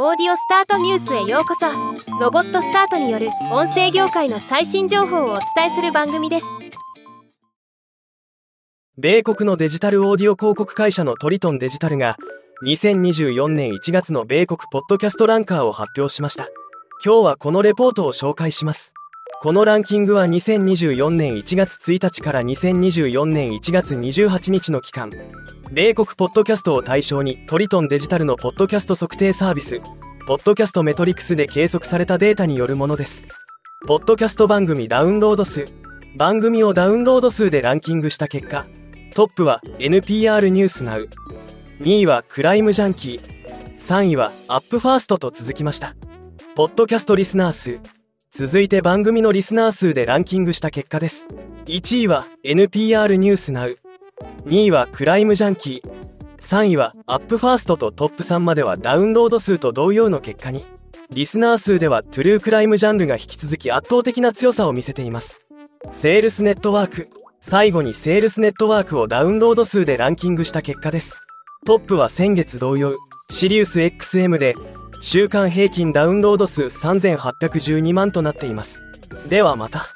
オーディオスタートニュースへようこそ。ロボットスタートによる音声業界の最新情報をお伝えする番組です。米国のデジタルオーディオ広告会社のトリトンデジタルが2024年1月の米国ポッドキャストランカーを発表しました。今日はこのレポートを紹介します。このランキングは2024年1月1日から2024年1月28日の期間。米国ポッドキャストを対象にトリトンデジタルのポッドキャスト測定サービスポッドキャストメトリクスで計測されたデータによるものです。ポッドキャスト番組ダウンロード数番組をダウンロード数でランキングした結果トップは NPR ニュースナウ2位はクライムジャンキー3位はアップファーストと続きました。ポッドキャストリスナー数続いて番組のリスナー数でランキングした結果です。1位は NPR News Now。2位は Crime Junkie。3位は Up First とトップ3まではダウンロード数と同様の結果に。リスナー数ではトゥルークライムジャンルが引き続き圧倒的な強さを見せています。セールスネットワーク。最後にセールスネットワークをダウンロード数でランキングした結果です。トップは先月同様。シリウス XM で週間平均ダウンロード数3812万となっています。ではまた。